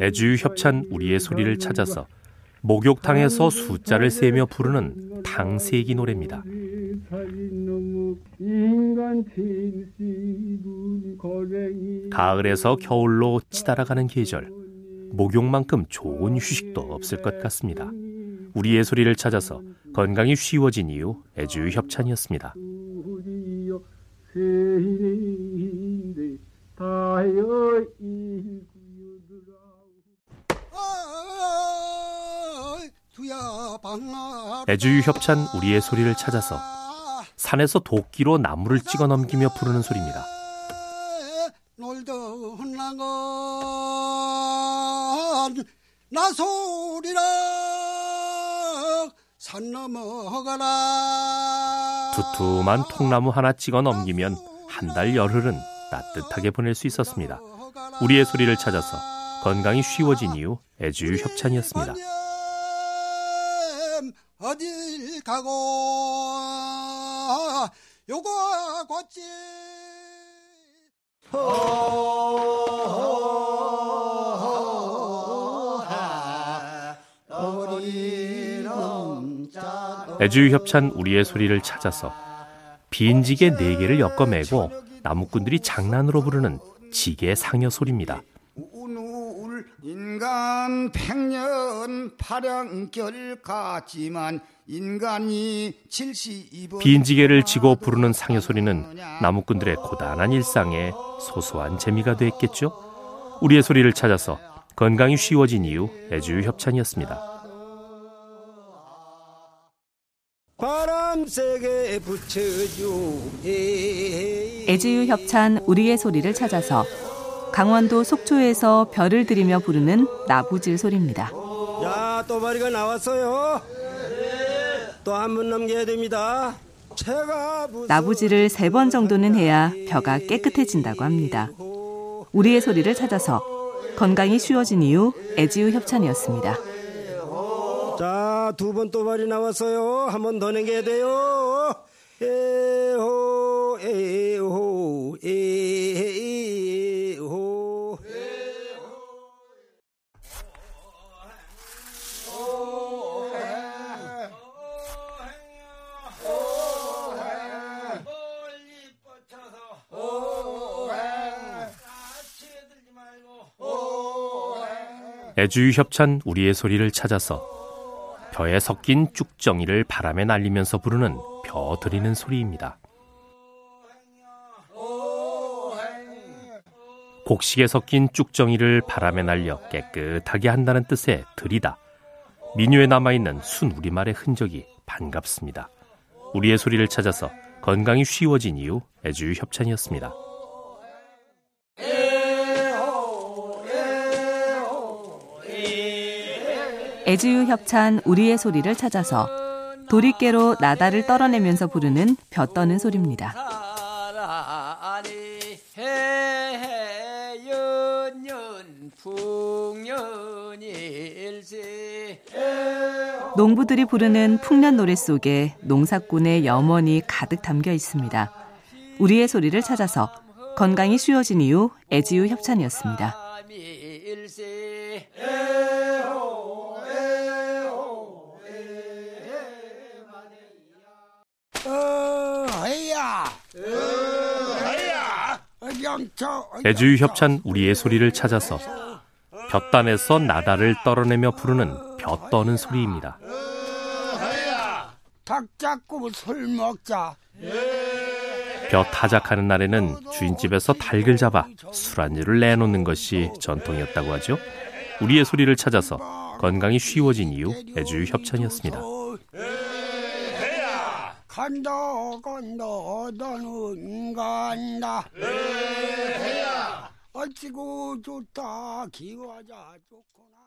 애주 협찬 우리의 소리를 찾아서 목욕탕에서 숫자를 세며 부르는 당세기 노래입니다. 가을에서 겨울로 치달아가는 계절, 목욕만큼 좋은 휴식도 없을 것 같습니다. 우리의 소리를 찾아서 건강이 쉬워진 이유 애주 협찬이었습니다. 애주유 협찬 우리의 소리를 찾아서 산에서 도끼로 나무를 찍어 넘기며 부르는 소리입니다. 나 소리라 산 넘어가라 두툼한 통나무 하나 찍어 넘기면 한 달 열흘은 따뜻하게 보낼 수 있었습니다. 우리의 소리를 찾아서 건강이 쉬워진 이유 애주유 협찬이었습니다. 어딜 가고 요거 걷지 애주유 협찬 우리의 소리를 찾아서 빈 지게 네 개를 엮어매고 나무꾼들이 장난으로 부르는 지게 상여 소리입니다. 인간 백년 파량결 같지만 인간이 72번 빈지개를 지고 부르는 상여 소리는 나무꾼들의 고단한 일상에 소소한 재미가 됐겠죠. 우리의 소리를 찾아서 건강이 쉬워진 이유 애주유 협찬이었습니다. 애지유 협찬 우리의 소리를 찾아서 강원도 속초에서 별을 들이며 부르는 나부질 소리입니다. 야, 또마리가 나왔어요. 또 한 번 넘겨야 됩니다. 나부질을 세번 정도는 해야 벼가 깨끗해진다고 합니다. 우리의 소리를 찾아서 건강이 쉬워진 이유 애지우 협찬이었습니다. 자, 두 번 또 발이 나왔어요. 한 번더 넘겨야 돼요. 에호, 에호, 에호. 애주유 협찬 우리의 소리를 찾아서 벼에 섞인 쭉정이를 바람에 날리면서 부르는 벼 드리는 소리입니다. 곡식에 섞인 쭉정이를 바람에 날려 깨끗하게 한다는 뜻의 들이다. 민요에 남아있는 순 우리말의 흔적이 반갑습니다. 우리의 소리를 찾아서 건강이 쉬워진 이유 애주유 협찬이었습니다. 애지유 협찬 우리의 소리를 찾아서 도리깨로 나다를 떨어내면서 부르는 벼 떠는 소리입니다. 농부들이 부르는 풍년 노래 속에 농사꾼의 염원이 가득 담겨 있습니다. 우리의 소리를 찾아서 건강이 쉬워진 이유 애지유 협찬이었습니다. 애주유 협찬 우리의 소리를 찾아서 볕단에서 나다를 떨어내며 부르는 벼 떠는 소리입니다. 닭 잡고 술 먹자. 벼 타작하는 날에는 주인집에서 닭을 잡아 술안주를 내놓는 것이 전통이었다고 하죠. 우리의 소리를 찾아서 건강이 쉬워진 이유 애주유 협찬이었습니다. 간다 간다 너는 간다. 에야. 어찌고 좋다 기와자 좋구나